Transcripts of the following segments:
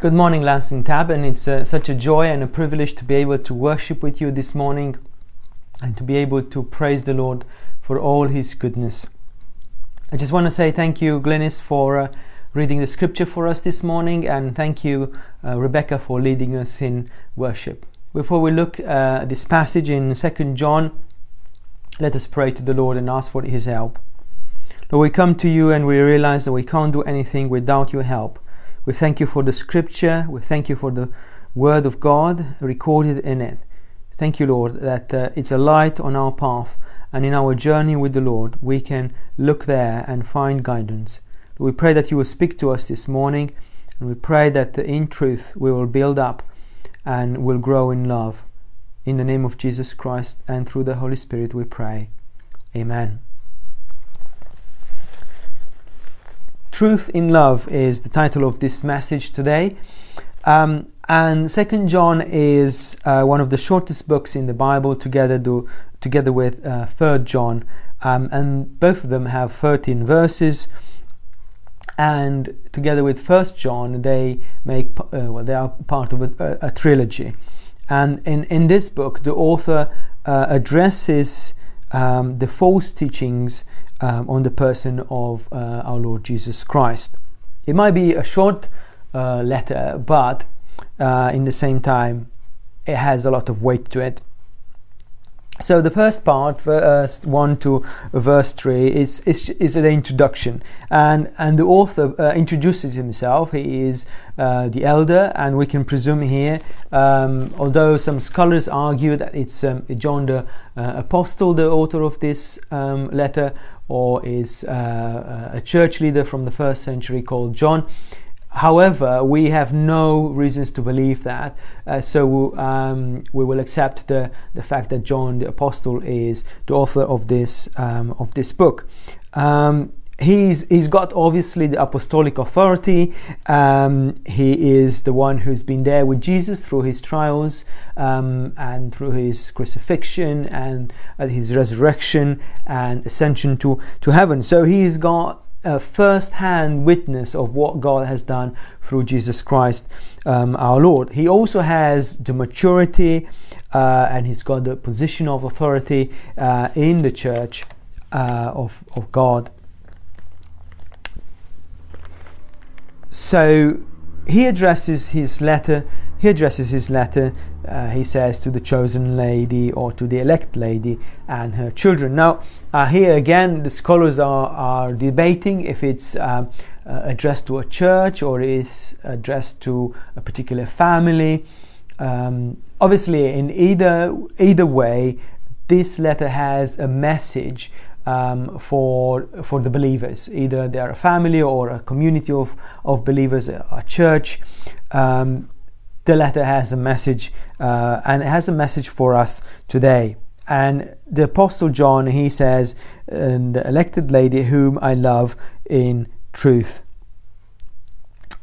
Good morning, Lansing Tab, and it's uh, such a joy and a privilege to be able to worship with you this morning and to be able to praise the Lord for all His goodness. I just want to say thank you, Glennis, for uh, reading the scripture for us this morning, and thank you, uh, Rebecca, for leading us in worship. Before we look uh, at this passage in Second John, let us pray to the Lord and ask for His help. Lord, we come to you and we realize that we can't do anything without your help. We thank you for the scripture. We thank you for the word of God recorded in it. Thank you, Lord, that uh, it's a light on our path and in our journey with the Lord, we can look there and find guidance. We pray that you will speak to us this morning and we pray that in truth we will build up and will grow in love. In the name of Jesus Christ and through the Holy Spirit we pray. Amen. Truth in Love is the title of this message today. Um, and Second John is uh, one of the shortest books in the Bible, together do, together with uh, Third John, um, and both of them have 13 verses. And together with First John, they make uh, well, they are part of a, a, trilogy. And in in this book, the author uh, addresses um, the false teachings um, on the person of uh, our Lord Jesus Christ. It might be a short uh, letter, but uh, in the same time, it has a lot of weight to it. So the first part, verse one to verse three, is is, is an introduction, and and the author uh, introduces himself. He is uh, the elder, and we can presume here, um, although some scholars argue that it's um, John the uh, Apostle, the author of this um, letter, or is uh, a church leader from the first century called John. However, we have no reasons to believe that, uh, so um, we will accept the, the fact that John the Apostle is the author of this um, of this book. Um, he's he's got obviously the apostolic authority. Um, he is the one who's been there with Jesus through his trials um, and through his crucifixion and uh, his resurrection and ascension to to heaven. So he's got a first-hand witness of what God has done through Jesus Christ, um, our Lord. He also has the maturity uh, and he's got the position of authority uh, in the church uh, of of God. So he addresses his letter. He addresses his letter. Uh, he says to the chosen lady or to the elect lady and her children. Now, uh, here again, the scholars are, are debating if it's um, uh, addressed to a church or is addressed to a particular family. Um, obviously, in either either way, this letter has a message um, for for the believers. Either they are a family or a community of of believers, a, a church. Um, the letter has a message, uh, and it has a message for us today. And the Apostle John, he says, "The elected lady whom I love in truth."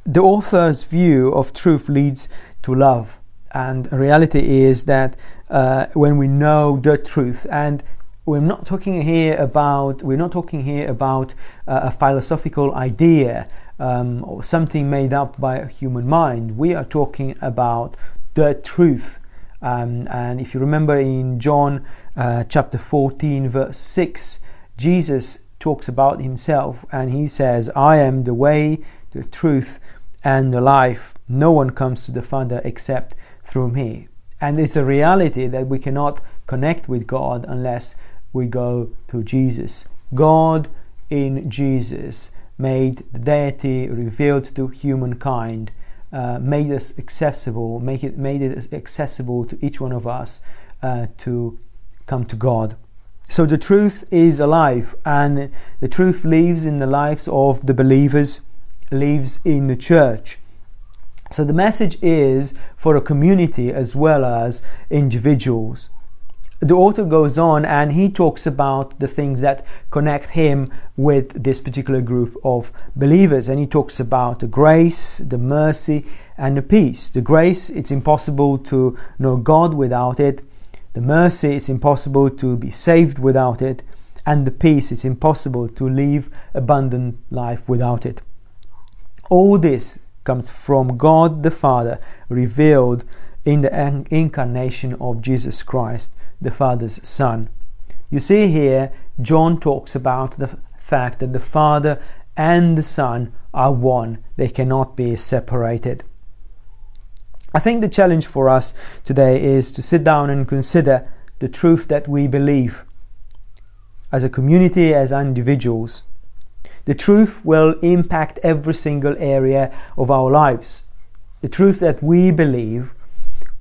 The author's view of truth leads to love, and reality is that uh, when we know the truth, and we're not talking here about we're not talking here about uh, a philosophical idea um, or something made up by a human mind. We are talking about the truth. Um, and if you remember in John uh, chapter 14, verse 6, Jesus talks about himself and he says, I am the way, the truth, and the life. No one comes to the Father except through me. And it's a reality that we cannot connect with God unless we go to Jesus. God in Jesus made the deity revealed to humankind, uh, made us accessible, make it, made it accessible to each one of us uh, to come to God. So the truth is alive, and the truth lives in the lives of the believers, lives in the church. So the message is for a community as well as individuals the author goes on and he talks about the things that connect him with this particular group of believers. And he talks about the grace the mercy and the peace. The grace it's impossible to know god without it. The mercy it's impossible to be saved without it. And the peace it's impossible to live abundant life without it. All this comes from God the Father, revealed in the incarnation of Jesus Christ, the Father's Son. You see here, John talks about the fact that the Father and the Son are one, they cannot be separated. I think the challenge for us today is to sit down and consider the truth that we believe as a community, as individuals. The truth will impact every single area of our lives. The truth that we believe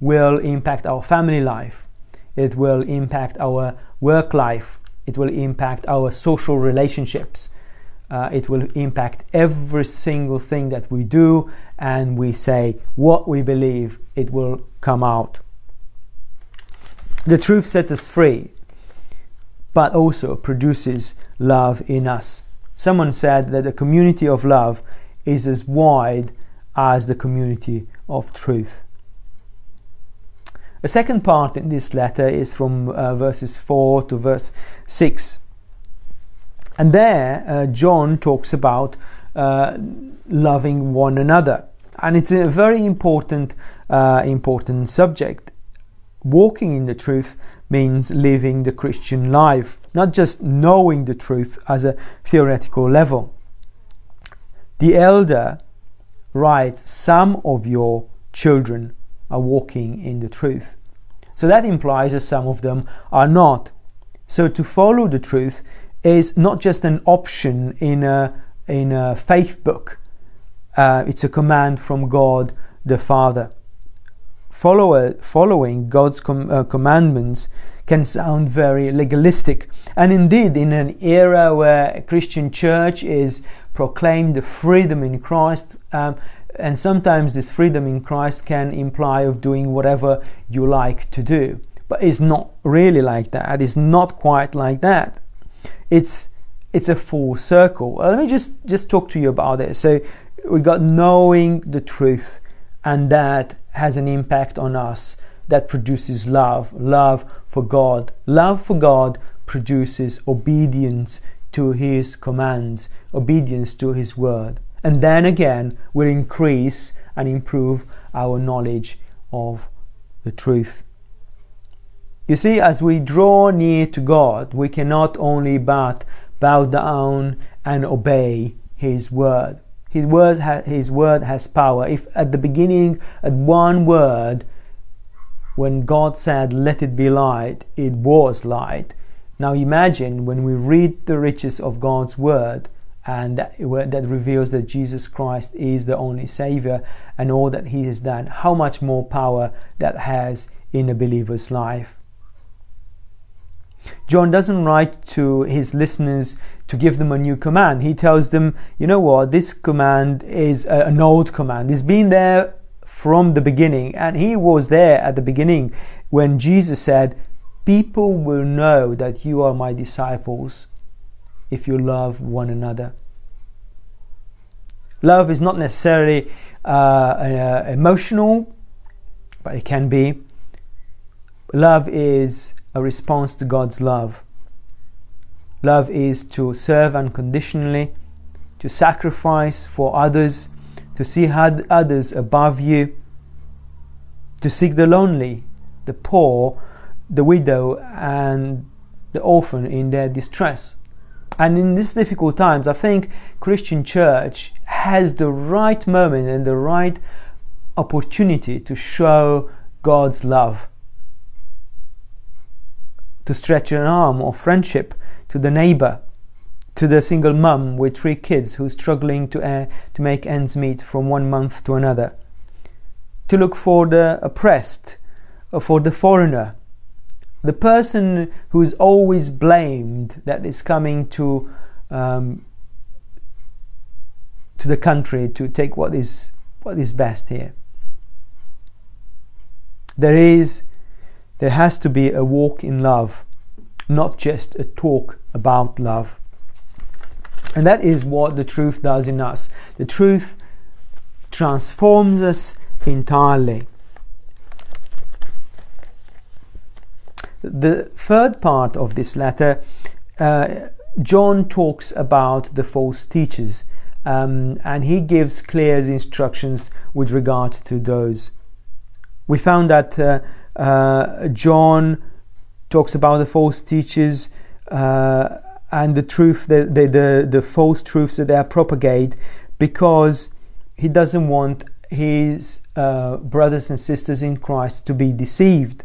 will impact our family life, it will impact our work life, it will impact our social relationships, uh, it will impact every single thing that we do and we say what we believe, it will come out. The truth sets us free, but also produces love in us. Someone said that the community of love is as wide as the community of truth. The second part in this letter is from uh, verses 4 to verse 6. And there, uh, John talks about uh, loving one another. And it's a very important, uh, important subject. Walking in the truth means living the Christian life not just knowing the truth as a theoretical level. The elder writes, Some of your children are walking in the truth. So that implies that some of them are not. So to follow the truth is not just an option in a, in a faith book, uh, it's a command from God the Father. Follow, following God's com- uh, commandments can sound very legalistic. And indeed, in an era where a Christian church is proclaimed the freedom in Christ, um, and sometimes this freedom in Christ can imply of doing whatever you like to do. But it's not really like that. It's not quite like that. It's it's a full circle. Let me just just talk to you about it. So we got knowing the truth, and that has an impact on us that produces love, love for God. Love for God produces obedience to His commands, obedience to His word. And then again, we'll increase and improve our knowledge of the truth. You see, as we draw near to God, we cannot only but bow down and obey His word. His word, his word has power. If at the beginning, at one word, when God said, Let it be light, it was light. Now imagine when we read the riches of God's word and that, that reveals that Jesus Christ is the only Savior and all that He has done, how much more power that has in a believer's life. John doesn't write to his listeners to give them a new command. He tells them, you know what, this command is an old command. It's been there from the beginning. And he was there at the beginning when Jesus said, People will know that you are my disciples if you love one another. Love is not necessarily uh, uh, emotional, but it can be. Love is a response to God's love. Love is to serve unconditionally, to sacrifice for others, to see others above you, to seek the lonely, the poor, the widow, and the orphan in their distress. And in these difficult times, I think Christian church has the right moment and the right opportunity to show God's love. To stretch an arm of friendship to the neighbor, to the single mum with three kids who's struggling to, uh, to make ends meet from one month to another, to look for the oppressed, for the foreigner, the person who is always blamed that is coming to um, to the country to take what is what is best here. There is there has to be a walk in love, not just a talk about love. And that is what the truth does in us. The truth transforms us entirely. The third part of this letter, uh, John talks about the false teachers um, and he gives clear instructions with regard to those. We found that uh, uh, John talks about the false teachers uh, and the truth, the, the, the, the false truths that they propagate, because he doesn't want his uh, brothers and sisters in Christ to be deceived.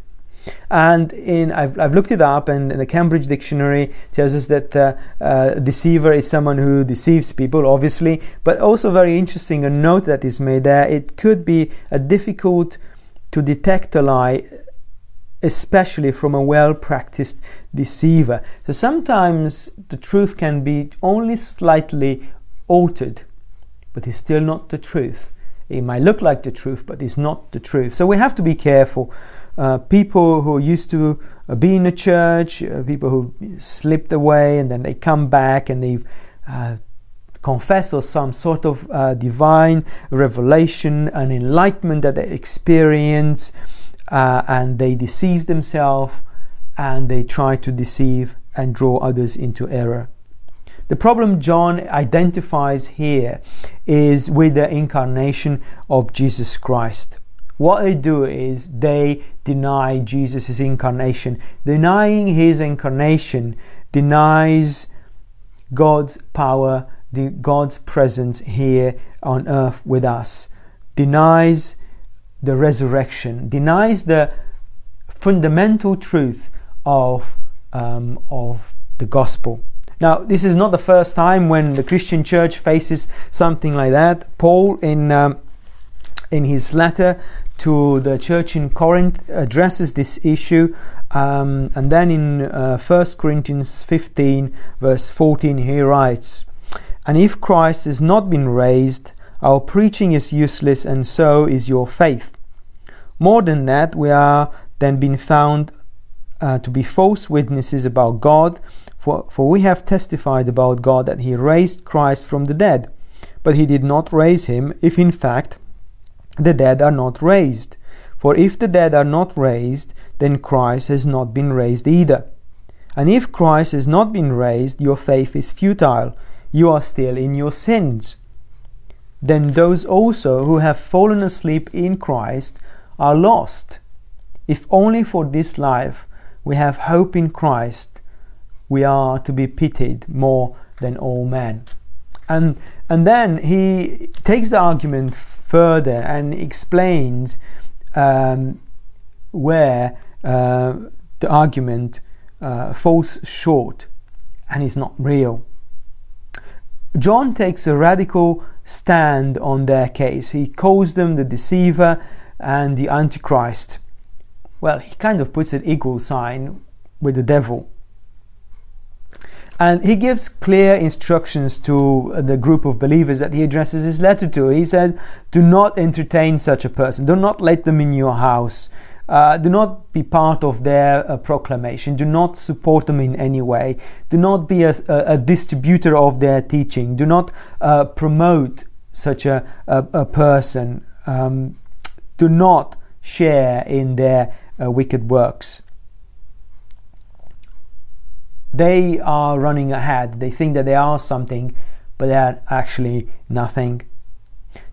And in I've, I've looked it up, and the Cambridge Dictionary tells us that uh, uh, deceiver is someone who deceives people, obviously, but also very interesting a note that is made there. It could be a difficult to detect a lie, especially from a well-practiced deceiver. So sometimes the truth can be only slightly altered, but it's still not the truth. It might look like the truth, but it's not the truth. So we have to be careful. Uh, people who used to uh, be in the church, uh, people who slipped away and then they come back and they uh, confess or some sort of uh, divine revelation and enlightenment that they experience, and they deceive themselves and they try to deceive and draw others into error. The problem John identifies here is with the incarnation of Jesus Christ. What they do is they deny Jesus' incarnation. Denying his incarnation denies God's power, God's presence here on earth with us, denies the resurrection, denies the fundamental truth of, um, of the gospel. Now, this is not the first time when the Christian church faces something like that. Paul, in um, in his letter to the church in Corinth, addresses this issue. Um, and then in uh, 1 Corinthians 15, verse 14, he writes, And if Christ has not been raised, our preaching is useless, and so is your faith. More than that, we are then being found uh, to be false witnesses about God, for, for we have testified about God that He raised Christ from the dead. But He did not raise Him, if in fact the dead are not raised. For if the dead are not raised, then Christ has not been raised either. And if Christ has not been raised, your faith is futile. You are still in your sins. Then those also who have fallen asleep in Christ are lost. If only for this life we have hope in Christ, we are to be pitied more than all men. And, and then he takes the argument further and explains um, where uh, the argument uh, falls short and is not real. John takes a radical stand on their case. He calls them the deceiver and the antichrist. Well, he kind of puts an equal sign with the devil. And he gives clear instructions to the group of believers that he addresses his letter to. He said, Do not entertain such a person, do not let them in your house. Uh, do not be part of their uh, proclamation. Do not support them in any way. Do not be a, a, a distributor of their teaching. Do not uh, promote such a, a, person. Um, do not share in their uh, wicked works they are running ahead. They think that they are something, but they are actually nothing.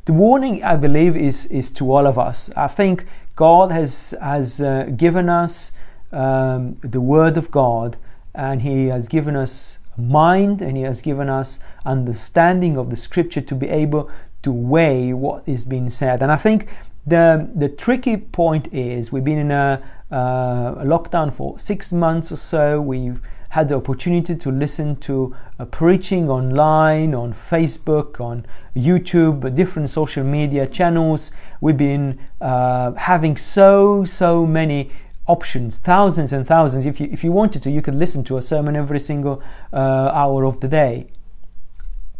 The warning, I believe, is, is to all of us. I think God has, has uh, given us um, the Word of God, and He has given us mind and He has given us understanding of the Scripture to be able to weigh what is being said. And I think the, the tricky point is we've been in a, uh, a lockdown for six months or so. We've had the opportunity to listen to uh, preaching online, on Facebook, on YouTube, different social media channels. We've been uh, having so, so many options, thousands and thousands. If you, if you wanted to, you could listen to a sermon every single uh, hour of the day.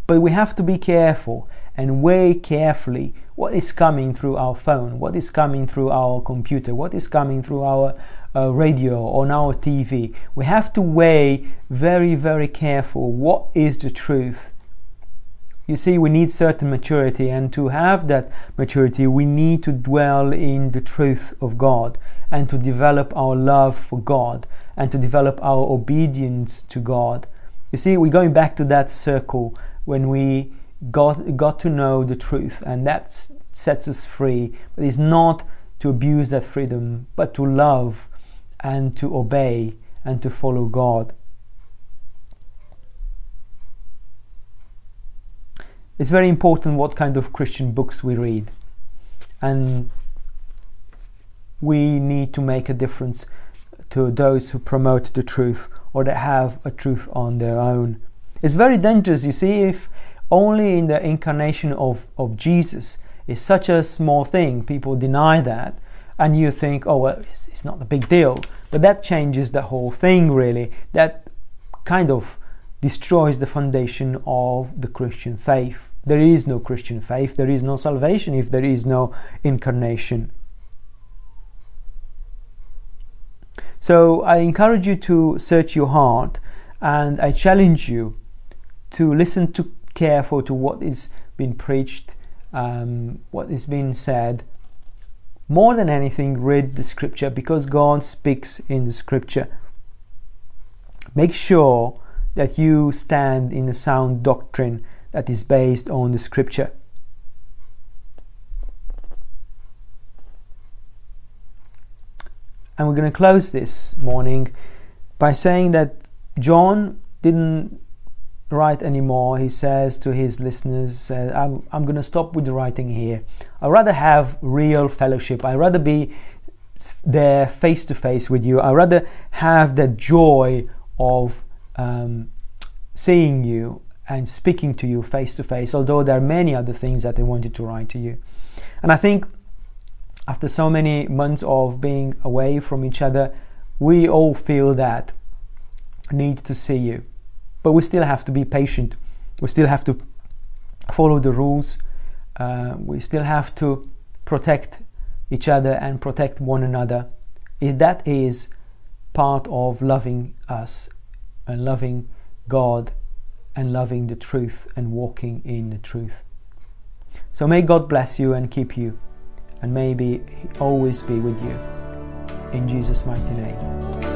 But we have to be careful and weigh carefully what is coming through our phone, what is coming through our computer, what is coming through our uh, radio, on our TV. We have to weigh very, very careful what is the truth. You see, we need certain maturity, and to have that maturity, we need to dwell in the truth of God and to develop our love for God and to develop our obedience to God. You see, we're going back to that circle when we got got to know the truth, and that sets us free. But it's not to abuse that freedom, but to love and to obey and to follow God. It's very important what kind of Christian books we read, and we need to make a difference to those who promote the truth or that have a truth on their own. It's very dangerous, you see, if only in the incarnation of, of Jesus is such a small thing, people deny that, and you think, oh, well, it's, it's not a big deal. But that changes the whole thing, really. That kind of destroys the foundation of the Christian faith. There is no Christian faith, there is no salvation if there is no incarnation. So I encourage you to search your heart and I challenge you to listen to careful to what is being preached, um, what is being said. More than anything, read the scripture because God speaks in the scripture. Make sure that you stand in a sound doctrine that is based on the scripture. And we're going to close this morning by saying that John didn't write anymore. He says to his listeners, uh, I'm, I'm going to stop with the writing here. I'd rather have real fellowship. I'd rather be there face to face with you. I'd rather have the joy of um, seeing you and speaking to you face to face, although there are many other things that I wanted to write to you. And I think after so many months of being away from each other, we all feel that need to see you. But we still have to be patient. We still have to follow the rules. Uh, we still have to protect each other and protect one another. That is part of loving us and loving God and loving the truth and walking in the truth. So may God bless you and keep you and maybe always be with you. In Jesus' mighty name.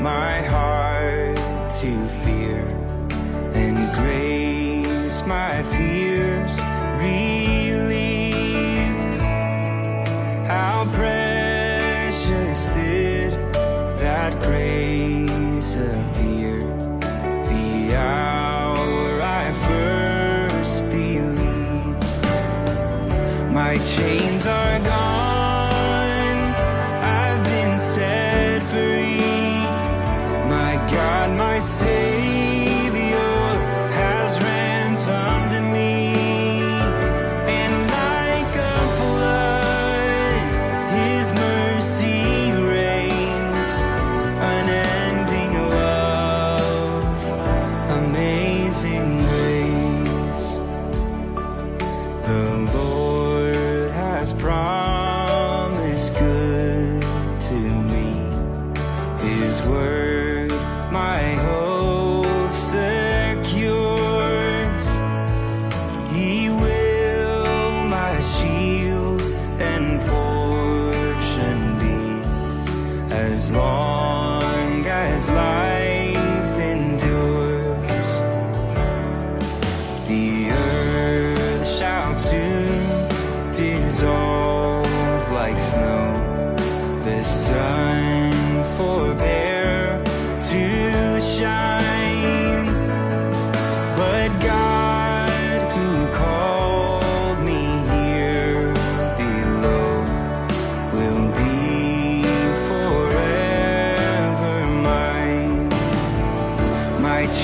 my heart to fear, and grace my fears relieved. How precious did that grace appear the hour I first believed. My chains are gone, I've been set God, my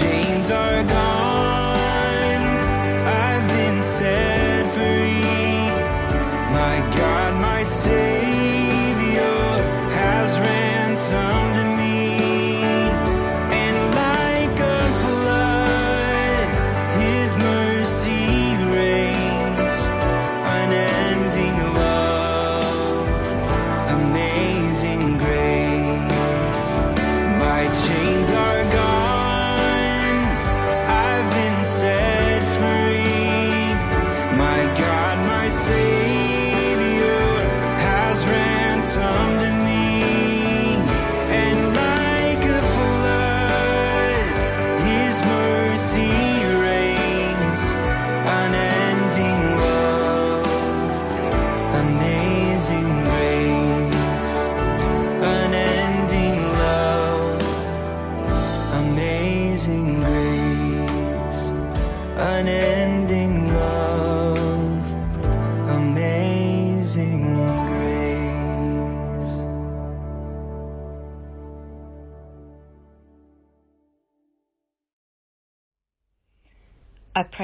chains are gone,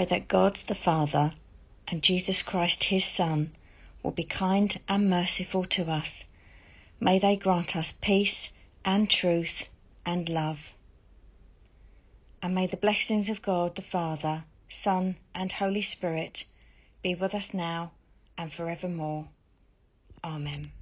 pray that God the Father and Jesus Christ his Son will be kind and merciful to us. May they grant us peace and truth and love. And may the blessings of God the Father, Son, and Holy Spirit be with us now and forevermore. Amen.